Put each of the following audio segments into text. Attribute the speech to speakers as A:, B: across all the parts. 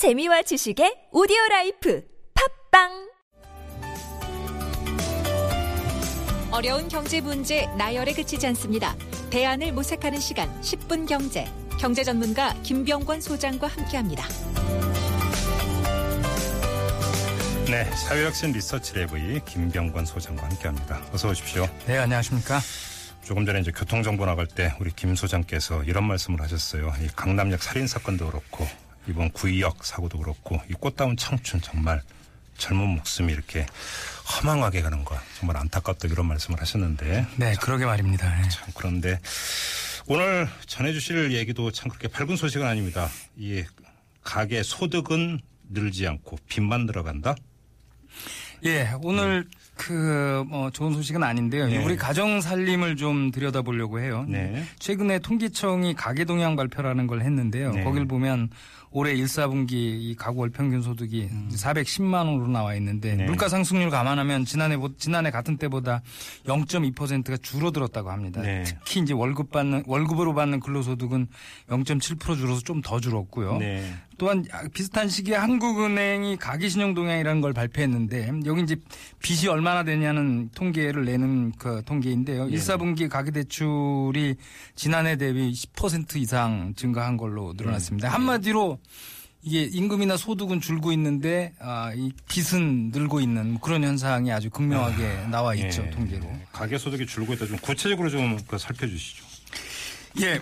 A: 재미와 지식의 오디오 라이프 팟빵
B: 어려운 경제 문제 나열에 그치지 않습니다. 대안을 모색하는 시간 10분 경제. 경제 전문가 김병권 소장과 함께합니다.
C: 네, 사회혁신 리서치 랩의 김병권 소장과 함께합니다. 어서 오십시오.
D: 네, 안녕하십니까.
C: 조금 전에 이제 교통정보 나갈 때 우리 김 소장께서 이런 말씀을 하셨어요. 이 강남역 살인 사건도 그렇고 이번 구의역 사고도 그렇고 이 꽃다운 청춘 정말 젊은 목숨이 이렇게 허망하게 가는 거 정말 안타깝다 이런 말씀을 하셨는데
D: 네, 그러게 말입니다. 네.
C: 참 그런데 오늘 전해주실 얘기도 참 그렇게 밝은 소식은 아닙니다. 이 가계 소득은 늘지 않고 빚만 들어간다.
D: 예, 오늘 그, 뭐, 좋은 소식은 아닌데요.
C: 네.
D: 우리 가정 살림을 좀 들여다보려고 해요.
C: 네.
D: 최근에 통계청이 가계 동향 발표라는 걸 했는데요.
C: 네.
D: 거길 보면 올해 1, 4분기 이 가구 월 평균 소득이 410만 원으로 나와 있는데
C: 음. 네.
D: 물가 상승률 감안하면 지난해 보- 지난해 같은 때보다 0.2%가 줄어들었다고 합니다.
C: 네.
D: 특히 이제 월급 받는 월급으로 받는 근로소득은 0.7% 줄어서 좀 더 줄었고요.
C: 네.
D: 또한 비슷한 시기에 한국은행이 가계신용 동향이라는 걸 발표했는데 여기 이제 빚이 얼마나 되냐는 통계를 내는 그 통계인데요.
C: 네.
D: 1, 4분기 가계대출이 지난해 대비 10% 이상 증가한 걸로 늘어났습니다.
C: 네.
D: 한마디로 이게 임금이나 소득은 줄고 있는데 아, 이 빚은 늘고 있는 그런 현상이 아주 극명하게 나와 있죠
C: 예.
D: 통계로.
C: 가계 소득이 줄고 있다. 좀 구체적으로 좀그 살펴주시죠.
D: 예.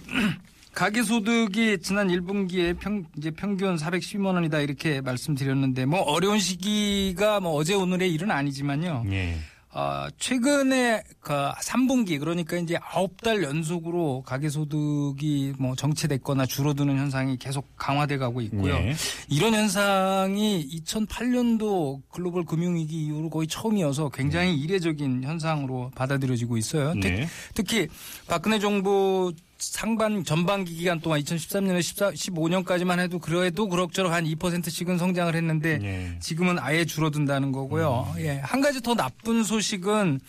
D: 가계소득이 지난 1분기에 평, 이제 평균 410만 원이다 이렇게 말씀드렸는데 뭐 어려운 시기가 뭐 어제 오늘의 일은 아니지만요.
C: 예.
D: 어, 최근에 그 3분기 그러니까 이제 9달 연속으로 가계소득이 뭐 정체됐거나 줄어드는 현상이 계속 강화돼 가고 있고요.
C: 예.
D: 이런 현상이 2008년도 글로벌 금융위기 이후로 거의 처음이어서 굉장히 이례적인 현상으로 받아들여지고 있어요. 특-
C: 네.
D: 특히 박근혜 정부 상반 전반기 기간 동안 2013년에 14, 15년까지만 해도 그래도 그럭저럭 한 2%씩은 성장을 했는데
C: 예.
D: 지금은 아예 줄어든다는 거고요.
C: 음.
D: 예. 한 가지 더 나쁜 소식은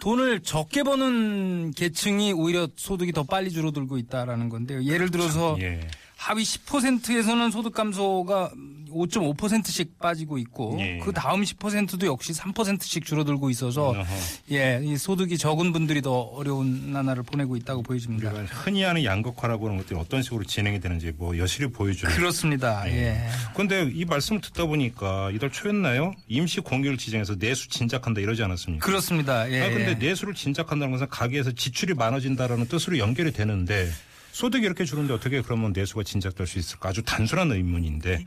D: 돈을 적게 버는 계층이 오히려 소득이 더 빨리 줄어들고 있다라는 건데요. 예를 들어서
C: 예.
D: 하위 10%에서는 소득 감소가 5.5%씩 빠지고 있고
C: 예.
D: 그 다음 10%도 역시 3%씩 줄어들고 있어서
C: 어허.
D: 예, 이 소득이 적은 분들이 더 어려운 나날을 보내고 있다고 보여집니다.
C: 우리가 흔히 하는 양극화라고 하는 것들이 어떤 식으로 진행이 되는지 뭐 여실히 보여주는.
D: 그렇습니다. 예.
C: 그런데 이 말씀을 듣다 보니까 이달 초였나요? 임시 공휴일 지정해서 내수 진작한다 이러지 않았습니까?
D: 그렇습니다. 예.
C: 아 근데 내수를 진작한다는 것은 가게에서 지출이 많아진다라는 뜻으로 연결이 되는데 소득이 이렇게 줄는데 어떻게 그러면 내수가 진작될 수 있을까? 아주 단순한 의문인데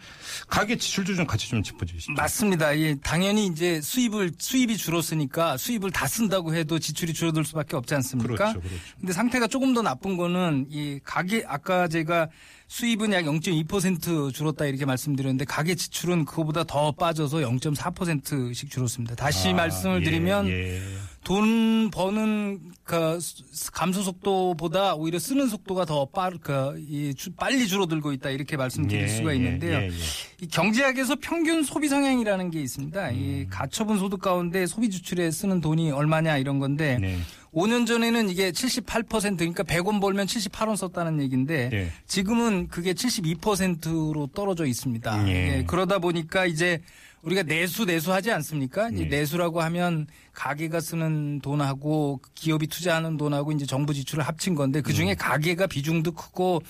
C: 가계 지출도 좀 같이 좀 짚어주시죠.
D: 맞습니다. 예, 당연히 이제 수입을 수입이 줄었으니까 수입을 다 쓴다고 해도 지출이 줄어들 수밖에 없지 않습니까?
C: 그렇죠, 그렇죠.
D: 근데 상태가 조금 더 나쁜 거는 이 가계 아까 제가 수입은 약 0.2% 줄었다 이렇게 말씀드렸는데 가계 지출은 그거보다 더 빠져서 0.4%씩 줄었습니다. 다시
C: 아,
D: 말씀을
C: 예,
D: 드리면
C: 예.
D: 돈 버는 그 수- 감소 속도보다 오히려 쓰는 속도가 더 빠르 그이 빨리 줄어들고 있다 이렇게 말씀드릴
C: 예,
D: 수가
C: 예,
D: 있는데요.
C: 예, 예.
D: 이 경제학에서 평균 소비 성향이라는 게 있습니다. 이
C: 음.
D: 가처분 소득 가운데 소비 지출에 쓰는 돈이 얼마냐 이런 건데
C: 네.
D: 5년 전에는 이게 78% 그러니까 100원 벌면 78원 썼다는 얘기인데
C: 예.
D: 지금은 그게 72%로 떨어져 있습니다.
C: 예.
D: 예, 그러다 보니까 이제 우리가 내수 내수 하지 않습니까?
C: 예.
D: 내수라고 하면 가게가 쓰는 돈하고 기업이 투자하는 돈하고 이제 정부 지출을 합친 건데 그
C: 음.
D: 중에 가게가 비중도 크고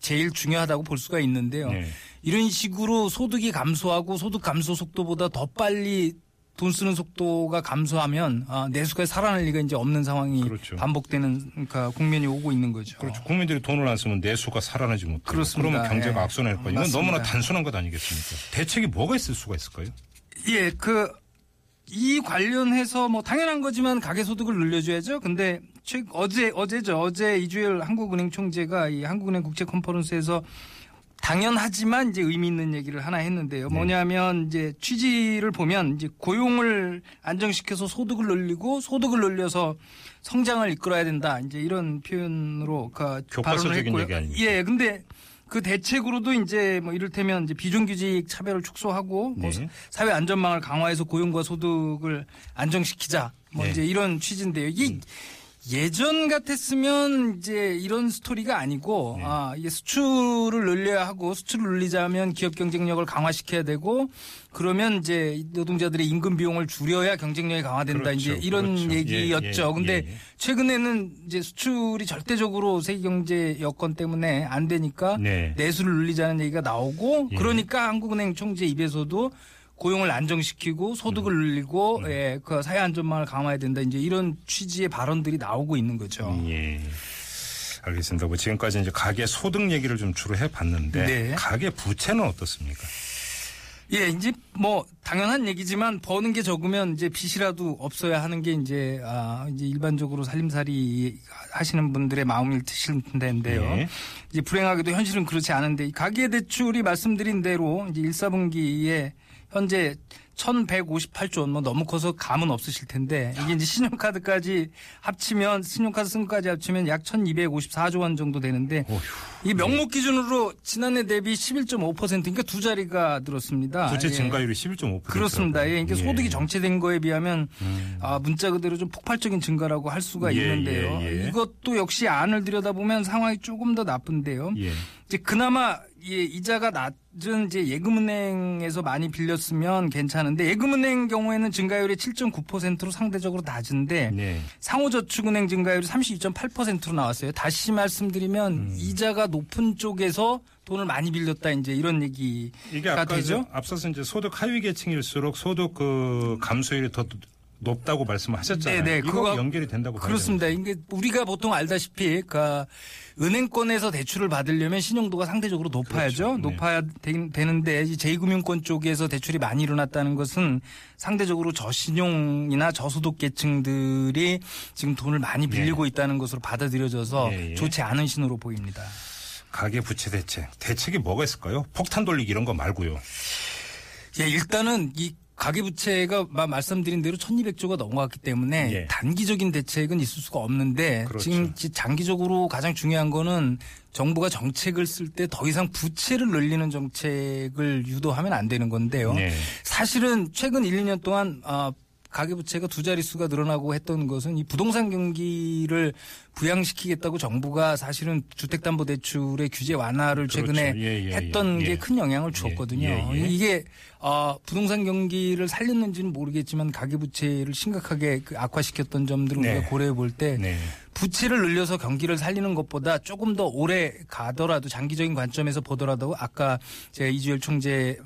D: 제일 중요하다고 볼 수가 있는데요.
C: 네.
D: 이런 식으로 소득이 감소하고 소득 감소 속도보다 더 빨리 돈 쓰는 속도가 감소하면 아, 내수가 살아날 리가 이제 없는 상황이
C: 그렇죠.
D: 반복되는 그러니까 국면이 오고 있는 거죠.
C: 그렇죠. 국민들이 돈을 안 쓰면 내수가 살아나지 못하고
D: 그렇습니다.
C: 그러면 경제가
D: 예.
C: 악순환일 거예요. 이건. 너무나 단순한 것 아니겠습니까? 대책이 뭐가 있을 수가 있을까요?
D: 예, 그, 이 관련해서 뭐 당연한 거지만 가계 소득을 늘려줘야죠. 근데 최, 어제, 어제죠. 어제 이주열 한국은행 총재가 이 한국은행 국제 컨퍼런스에서 당연하지만 이제 의미 있는 얘기를 하나 했는데요.
C: 네.
D: 뭐냐면 이제 취지를 보면 이제 고용을 안정시켜서 소득을 늘리고 소득을 늘려서 성장을 이끌어야 된다. 이제 이런 표현으로 그 발언을
C: 교과서적인
D: 했고요.
C: 얘기 아닙니까?
D: 예, 근데 그 대책으로도 이제 뭐 이를테면 이제 비정규직 차별을 축소하고 뭐
C: 네.
D: 사회 안전망을 강화해서 고용과 소득을 안정시키자 뭐
C: 네.
D: 이제 이런 취지인데요. 이게 예전 같았으면 이제 이런 스토리가 아니고
C: 네.
D: 아, 이게 수출을 늘려야 하고 수출을 늘리자면 기업 경쟁력을 강화시켜야 되고 그러면 이제 노동자들의 임금 비용을 줄여야 경쟁력이 강화된다
C: 그렇죠.
D: 이제 이런
C: 그렇죠.
D: 얘기였죠.
C: 예, 예,
D: 근데
C: 예, 예.
D: 최근에는 이제 수출이 절대적으로 세계 경제 여건 때문에 안 되니까
C: 네.
D: 내수를 늘리자는 얘기가 나오고
C: 예.
D: 그러니까 한국은행 총재 입에서도 고용을 안정시키고 소득을
C: 음.
D: 늘리고 예, 그 사회 안전망을 강화해야 된다. 이제 이런 취지의 발언들이 나오고 있는 거죠.
C: 예. 알겠습니다. 뭐 지금까지 이제 가계 소득 얘기를 좀 주로 해봤는데
D: 네.
C: 가계 부채는 어떻습니까?
D: 예, 이제 뭐 당연한 얘기지만 버는 게 적으면 이제 빚이라도 없어야 하는 게 이제 아 이제 일반적으로 살림살이 하시는 분들의 마음일 드실 텐데요.
C: 예.
D: 이제 불행하게도 현실은 그렇지 않은데 이 가계 대출이 말씀드린 대로 이제 1, 4분기에 현재 1,158조 원, 뭐 너무 커서 감은 없으실 텐데 이게 이제 신용카드까지 합치면 신용카드 승까지 합치면 약 1,254조 원 정도 되는데
C: 어휴.
D: 이 명목 기준으로 지난해 대비 11.5% 그러니까 두 자리가 늘었습니다.
C: 부채
D: 예.
C: 증가율이 11.5%.
D: 그렇습니다. 예, 그러니까 소득이 정체된 거에 비하면
C: 음.
D: 아, 문자 그대로 좀 폭발적인 증가라고 할 수가
C: 예,
D: 있는데요.
C: 예, 예.
D: 이것도 역시 안을 들여다보면 상황이 조금 더 나쁜데요.
C: 예.
D: 이제 그나마 예, 이자가 낮은 이제 예금은행에서 많이 빌렸으면 괜찮은데 예금은행 경우에는 증가율이 7.9%로 상대적으로 낮은데
C: 네.
D: 상호저축은행 증가율이 32.8%로 나왔어요. 다시 말씀드리면
C: 음.
D: 이자가 높은 쪽에서 돈을 많이 빌렸다 이제 이런 얘기가
C: 이게
D: 되죠.
C: 저 앞서서 이제 소득 하위 계층일수록 소득 그 감소율이 더 높다고 말씀하셨잖아요.
D: 네, 네. 그거
C: 연결이 된다고
D: 그렇습니다. 이게 우리가 보통 알다시피 그 은행권에서 대출을 받으려면 신용도가 상대적으로 높아야죠.
C: 그렇죠. 네.
D: 높아야 되, 되는데 이 제2금융권 쪽에서 대출이 많이 일어났다는 것은 상대적으로 저신용이나 저소득 계층들이 지금 돈을 많이 빌리고 있다는 것으로 받아들여져서
C: 예, 예.
D: 좋지 않은 신호로 보입니다.
C: 가계 부채 대책. 대책이 뭐가 있을까요? 폭탄 돌리기 이런 거 말고요.
D: 예, 일단은 이 가계부채가 마- 말씀드린 대로 1200조가 넘어갔기 때문에
C: 예.
D: 단기적인 대책은 있을 수가 없는데
C: 그렇죠.
D: 지금 지- 장기적으로 가장 중요한 거는 정부가 정책을 쓸 때 더 이상 부채를 늘리는 정책을 유도하면 안 되는 건데요.
C: 네.
D: 사실은 최근 1, 2년 동안 아, 가계부채가 두 자릿수가 늘어나고 했던 것은 이 부동산 경기를 부양시키겠다고 정부가 사실은 주택담보대출의 규제 완화를
C: 그렇죠.
D: 최근에
C: 예, 예,
D: 했던
C: 예.
D: 게큰 영향을 주었거든요.
C: 예, 예.
D: 이게 어, 부동산 경기를 살렸는지는 모르겠지만 가계부채를 심각하게 그 악화시켰던 점들을
C: 네.
D: 우리가 고려해 볼때
C: 네.
D: 부채를 늘려서 경기를 살리는 것보다 조금 더 오래 가더라도 장기적인 관점에서 보더라도 아까 제가 이주열 총재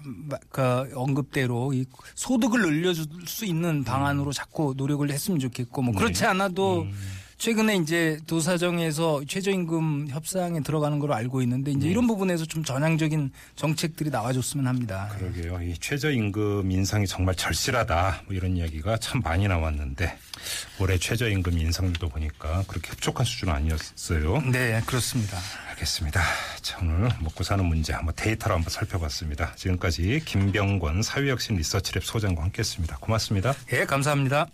D: 그 언급대로 이 소득을 늘려줄 수 있는 방안으로 자꾸 노력을 했으면 좋겠고 뭐 그렇지 않아도 최근에 이제 도사정에서 최저임금 협상에 들어가는 걸로 알고 있는데 이제 이런 부분에서 좀 전향적인 정책들이 나와줬으면 합니다.
C: 그러게요. 이 최저임금 인상이 정말 절실하다. 뭐 이런 이야기가 참 많이 나왔는데 올해 최저임금 인상률도 보니까 그렇게 흡족한 수준은 아니었어요.
D: 네, 그렇습니다.
C: 알겠습니다. 자, 오늘 먹고 사는 문제 한번 데이터로 한번 살펴봤습니다. 지금까지 김병권 사회혁신 리서치랩 소장과 함께했습니다. 고맙습니다.
D: 예, 감사합니다.